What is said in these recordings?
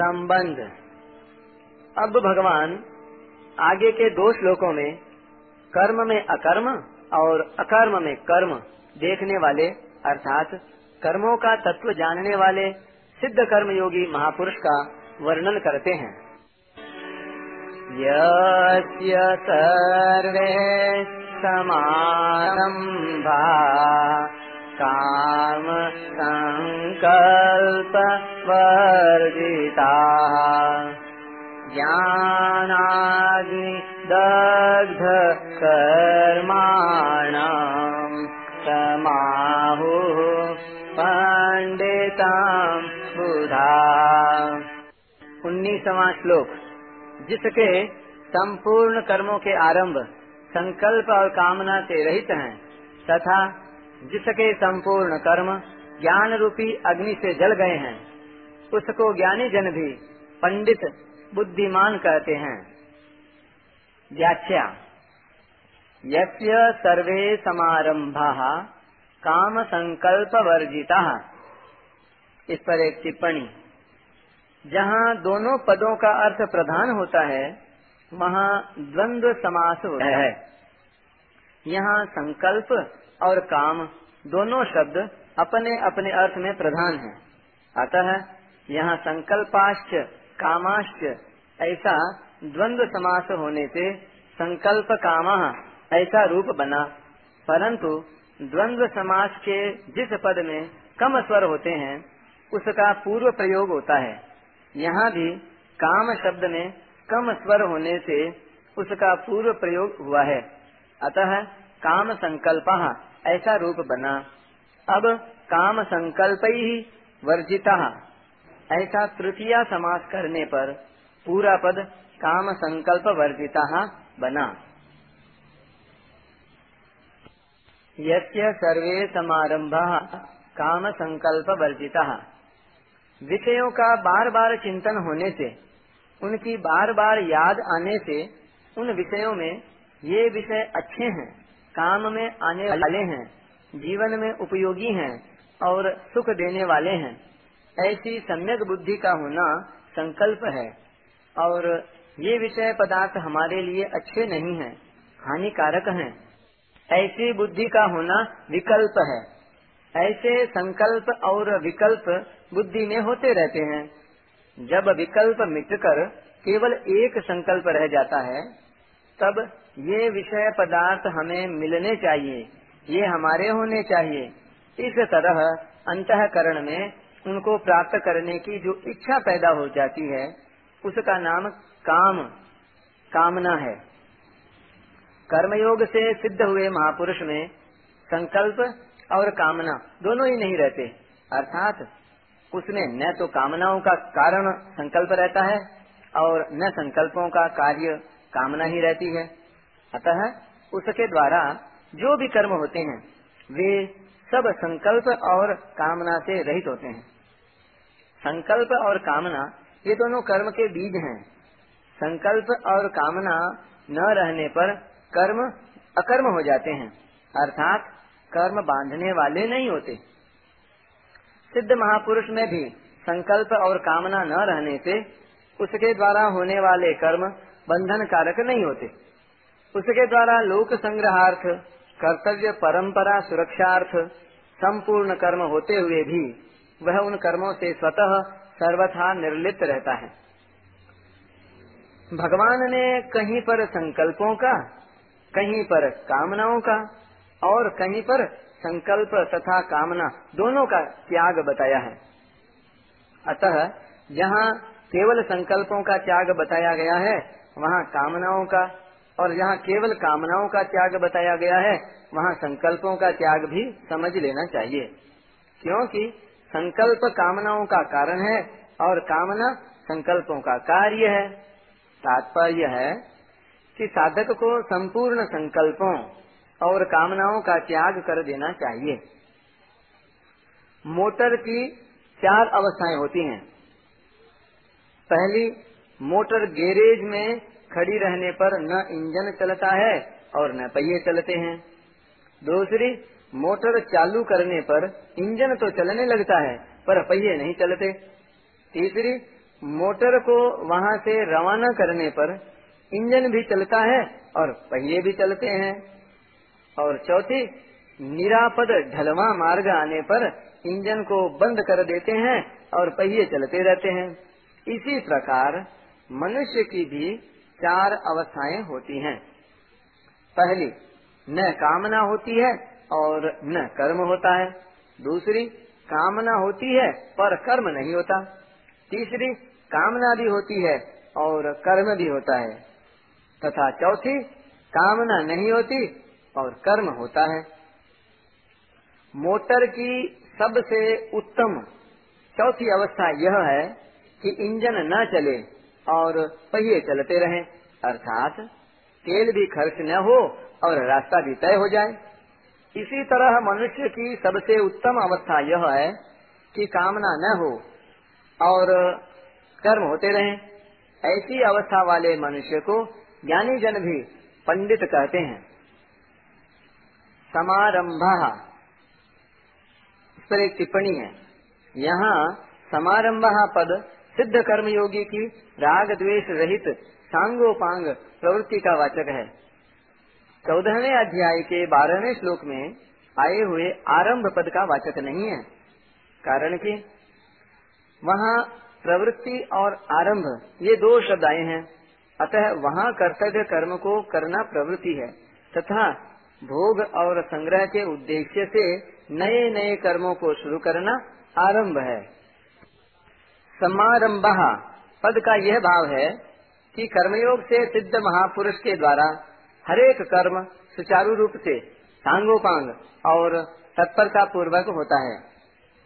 संबंध। अब भगवान आगे के दो श्लोकों में कर्म में अकर्म और अकर्म में कर्म देखने वाले, अर्थात कर्मों का तत्व जानने वाले सिद्ध कर्म योगी महापुरुष का वर्णन करते हैं। यस्य सर्वे समारम्भा। काम संकल्प वर्जिता ज्ञानादि दग्ध कर्माणाम् समाहुः पंडिताम बुधा। उन्नीसवा श्लोक। जिसके संपूर्ण कर्मों के आरंभ संकल्प और कामना से रहित हैं, तथा जिसके संपूर्ण कर्म ज्ञान रूपी अग्नि से जल गए हैं, उसको ज्ञानी जन भी पंडित बुद्धिमान कहते हैं। व्याख्या, यस्य सर्वे समारंभा काम संकल्प वर्जिता इस पर एक टिप्पणी, जहाँ दोनों पदों का अर्थ प्रधान होता है, वहाँ द्वंद्व समास होता है। यहाँ संकल्प और काम, दोनों शब्द अपने अपने अर्थ में प्रधान हैं। अतः यहाँ संकल्पाश्च, कामाश्च, ऐसा द्वंद्व समास होने से संकल्प काम ऐसा रूप बना। परंतु द्वंद्व समास के जिस पद में कम स्वर होते हैं, उसका पूर्व प्रयोग होता है। यहाँ भी काम शब्द में कम स्वर होने से उसका पूर्व प्रयोग हुआ है। अतः काम संकल्प ऐसा रूप बना। अब काम संकल्प ही वर्जिता। ऐसा तृतीया समास करने पर पूरा पद काम संकल्प वर्जिता बना। यस्य सर्वे समारंभ काम संकल्प वर्जिता। विषयों का बार बार चिंतन होने से, उनकी बार बार याद आने से, उन विषयों में ये विषय अच्छे हैं। काम में आने वाले हैं जीवन में उपयोगी हैं और सुख देने वाले हैं। ऐसी सम्यक बुद्धि का होना संकल्प है और ये विषय पदार्थ हमारे लिए अच्छे नहीं हैं, हानिकारक हैं। ऐसी बुद्धि का होना विकल्प है। ऐसे संकल्प और विकल्प बुद्धि में होते रहते हैं। जब विकल्प मिटकर केवल एक संकल्प रह जाता है तब ये विषय पदार्थ हमें मिलने चाहिए, ये हमारे होने चाहिए। इस तरह अंतकरण में उनको प्राप्त करने की जो इच्छा पैदा हो जाती है, उसका नाम काम, कामना है। कर्मयोग से सिद्ध हुए महापुरुष में संकल्प और कामना दोनों ही नहीं रहते। अर्थात उसमें न तो कामनाओं का कारण संकल्प रहता है और न संकल्पों का कार्य कामना ही रहती है। अतः उसके द्वारा जो भी कर्म होते हैं, वे सब संकल्प और कामना से रहित होते हैं। संकल्प और कामना, ये दोनों कर्म के बीज हैं। संकल्प और कामना न रहने पर कर्म अकर्म हो जाते हैं, अर्थात कर्म बांधने वाले नहीं होते। सिद्ध महापुरुष में भी संकल्प और कामना न रहने से उसके द्वारा होने वाले कर्म बंधन कारक नहीं होते। उसके द्वारा लोक संग्रहार्थ, कर्तव्य परंपरा सुरक्षार्थ, संपूर्ण कर्म होते हुए भी वह उन कर्मों से स्वतः सर्वथा निर्लिप्त रहता है। भगवान ने कहीं पर संकल्पों का, कहीं पर कामनाओं का और कहीं पर संकल्प तथा कामना दोनों का त्याग बताया है। अतः जहाँ केवल संकल्पों का त्याग बताया गया है, वहाँ कामनाओं का और जहाँ केवल कामनाओं का त्याग बताया गया है, वहाँ संकल्पों का त्याग भी समझ लेना चाहिए। क्योंकि संकल्प कामनाओं का कारण है और कामना संकल्पों का कार्य है। तात्पर्य है कि साधक को संपूर्ण संकल्पों और कामनाओं का त्याग कर देना चाहिए। मोटर की चार अवस्थाएँ होती हैं। पहली, मोटर गैरेज में खड़ी रहने पर न इंजन चलता है और न पहिए चलते हैं। दूसरी, मोटर चालू करने पर इंजन तो चलने लगता है, पर पहिए नहीं चलते। तीसरी, मोटर को वहाँ से रवाना करने पर इंजन भी चलता है और पहिए भी चलते हैं। और चौथी, निरापद ढलवा मार्ग आने पर इंजन को बंद कर देते हैं और पहिए चलते रहते हैं। इसी प्रकार मनुष्य की भी चार अवस्थाएँ होती हैं। पहली, न कामना होती है और न कर्म होता है। दूसरी, कामना होती है पर कर्म नहीं होता। तीसरी, कामना भी होती है और कर्म भी होता है। तथा चौथी, कामना नहीं होती और कर्म होता है। मोटर की सबसे उत्तम चौथी अवस्था यह है कि इंजन न चले। और पहिए चलते रहें। अर्थात तेल भी खर्च न हो और रास्ता भी तय हो जाए। इसी तरह मनुष्य की सबसे उत्तम अवस्था यह है कि कामना न हो और कर्म होते रहें। ऐसी अवस्था वाले मनुष्य को ज्ञानी जन भी पंडित कहते हैं। समारंभ। इस पर एक टिप्पणी है। यहाँ समारंभ पद सिद्ध कर्मयोगी की राग द्वेष रहित सांगोपांग प्रवृत्ति का वाचक है। चौदहवें अध्याय के बारहवें श्लोक में आए हुए आरंभ पद का वाचक नहीं है। कारण कि वहाँ प्रवृत्ति और आरंभ, ये दो शब्द आए हैं। अतः वहाँ कर्तव्य कर्म को करना प्रवृत्ति है, तथा भोग और संग्रह के उद्देश्य से नए नए कर्मों को शुरू करना आरंभ है। समारंभ। पद का यह भाव है कि कर्मयोग से सिद्ध महापुरुष के द्वारा हरेक कर्म सुचारू रूप से, सांगोपांग और तत्परता पूर्वक होता है।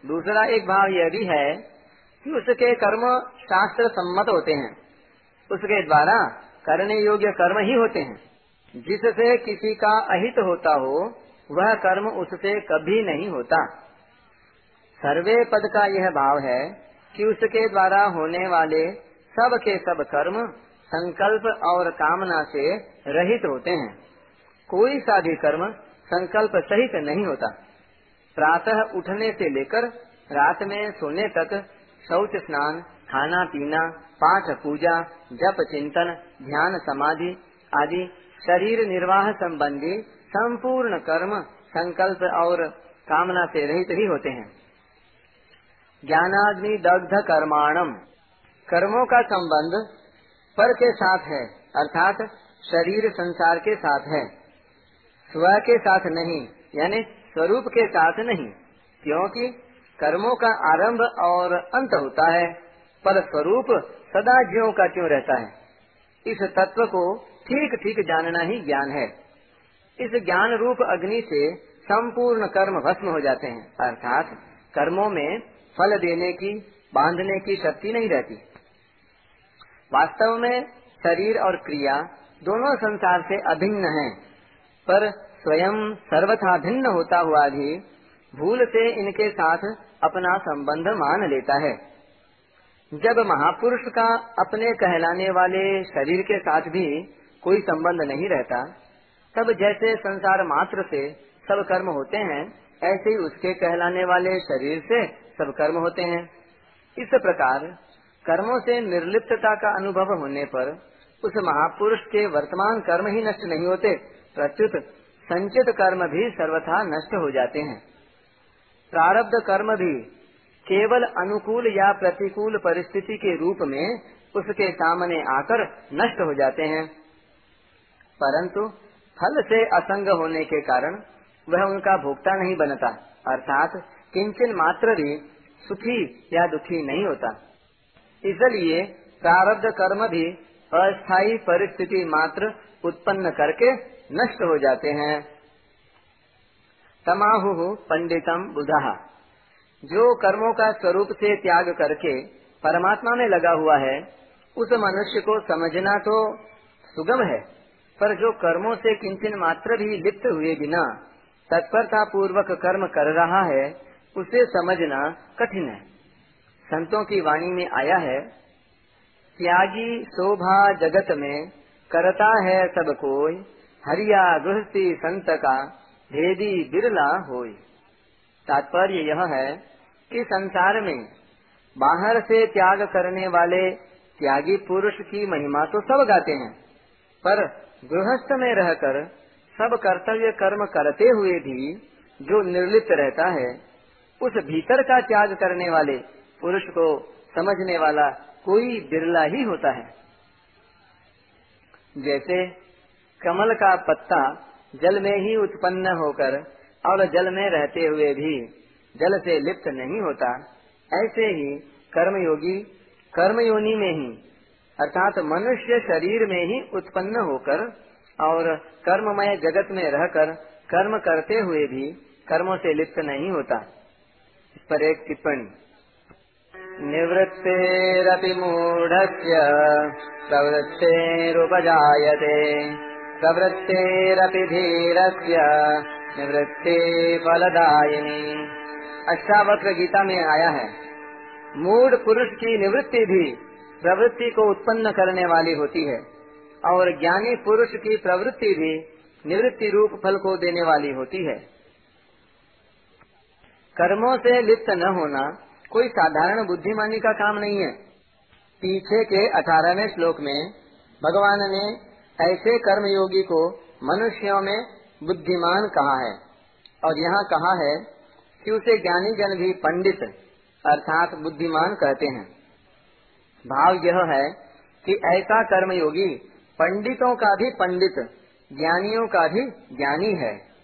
दूसरा एक भाव यह भी है कि उसके कर्म शास्त्र सम्मत होते हैं। उसके द्वारा करने योग्य कर्म ही होते हैं। जिससे किसी का अहित होता हो, वह कर्म उससे कभी नहीं होता। सर्वे पद का यह भाव है कि उसके द्वारा होने वाले सब के सब कर्म, संकल्प और कामना से रहित होते हैं। कोई सा भी कर्म संकल्प सहित नहीं होता। प्रातः उठने से लेकर रात में सोने तक शौच स्नान, खाना पीना, पाठ पूजा, जप चिंतन, ध्यान समाधि आदि शरीर निर्वाह संबंधी संपूर्ण कर्म संकल्प और कामना से रहित ही होते हैं। ज्ञानाग्नि दग्ध कर्माणम। कर्मों का संबंध पर के साथ है, अर्थात शरीर संसार के साथ है। स्व के साथ नहीं, यानी स्वरूप के साथ नहीं, क्योंकि कर्मों का आरंभ और अंत होता है, पर स्वरूप सदा ज्यो का क्यों रहता है। इस तत्व को ठीक ठीक जानना ही ज्ञान है। इस ज्ञान रूप अग्नि से संपूर्ण कर्म भस्म हो जाते हैं, अर्थात कर्मों में फल देने की बांधने की शक्ति नहीं रहती। वास्तव में शरीर और क्रिया दोनों संसार से अभिन्न हैं, पर स्वयं सर्वथा भिन्न होता हुआ भी भूल से इनके साथ अपना संबंध मान लेता है। जब महापुरुष का अपने कहलाने वाले शरीर के साथ भी कोई संबंध नहीं रहता तब जैसे संसार मात्र से सब कर्म होते हैं ऐसे ही उसके कहलाने वाले शरीर से सब कर्म होते हैं। इस प्रकार कर्मों से निर्लिप्तता का अनुभव होने पर उस महापुरुष के वर्तमान कर्म ही नष्ट नहीं होते, प्रत्युत संचित कर्म भी सर्वथा नष्ट हो जाते हैं। प्रारब्ध कर्म भी केवल अनुकूल या प्रतिकूल परिस्थिति के रूप में उसके सामने आकर नष्ट हो जाते हैं। परंतु फल से असंग होने के कारण वह उनका भोक्ता नहीं बनता, अर्थात किंचन मात्र भी सुखी या दुखी नहीं होता। इसलिए प्रारब्ध कर्म भी अस्थायी परिस्थिति मात्र उत्पन्न करके नष्ट हो जाते हैं। तमाहु पंडितम बुधा। जो कर्मों का स्वरूप से त्याग करके परमात्मा में लगा हुआ है, उस मनुष्य को समझना तो सुगम है, पर जो कर्मों से किंचन मात्र भी लिप्त हुए बिना तत्परता पूर्वक कर्म कर रहा है उसे समझना कठिन है। संतों की वाणी में आया है, त्यागी शोभा जगत में करता है सब कोई, हरिया गृहस्थी संत का भेदी बिरला होय तात्पर्य यह है कि संसार में बाहर से त्याग करने वाले त्यागी पुरुष की महिमा तो सब गाते हैं, पर गृहस्थ में रहकर सब कर्तव्य कर्म करते हुए भी जो निर्लिप्त रहता है उस भीतर का त्याग करने वाले पुरुष को समझने वाला कोई बिरला ही होता है। जैसे कमल का पत्ता जल में ही उत्पन्न होकर और जल में रहते हुए भी जल से लिप्त नहीं होता, ऐसे ही कर्मयोगी कर्मयोनि में ही, अर्थात मनुष्य शरीर में ही उत्पन्न होकर और कर्ममय जगत में रहकर कर्म करते हुए भी कर्मों से लिप्त नहीं होता। पर एक टिप्पणी। निवृत्तेरपि मूढ़स्य, प्रवृत्तेरुपजायते। प्रवृत्तेरपि धीरस्य निवृत्ति फलदायिनी अष्टावक्र गीता में आया है। मूड पुरुष की निवृत्ति भी प्रवृत्ति को उत्पन्न करने वाली होती है, और ज्ञानी पुरुष की प्रवृत्ति भी निवृत्ति रूप फल को देने वाली होती है। कर्मों से लिप्त न होना कोई साधारण बुद्धिमानी का काम नहीं है। पीछे के अठारहवें श्लोक में भगवान ने ऐसे कर्मयोगी को मनुष्यों में बुद्धिमान कहा है और यहाँ कहा है कि उसे ज्ञानी जन भी पंडित अर्थात बुद्धिमान कहते हैं। भाव यह है कि ऐसा कर्मयोगी पंडितों का भी पंडित, ज्ञानियों का भी ज्ञानी है।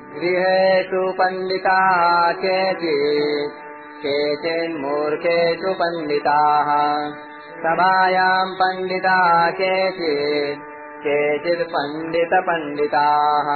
गृहेषु पण्डिता केचित् केचिन्मूर्खेषु पण्डिताः। सभायाम् पण्डिता केचित् केचित् पण्डितपण्डिताः।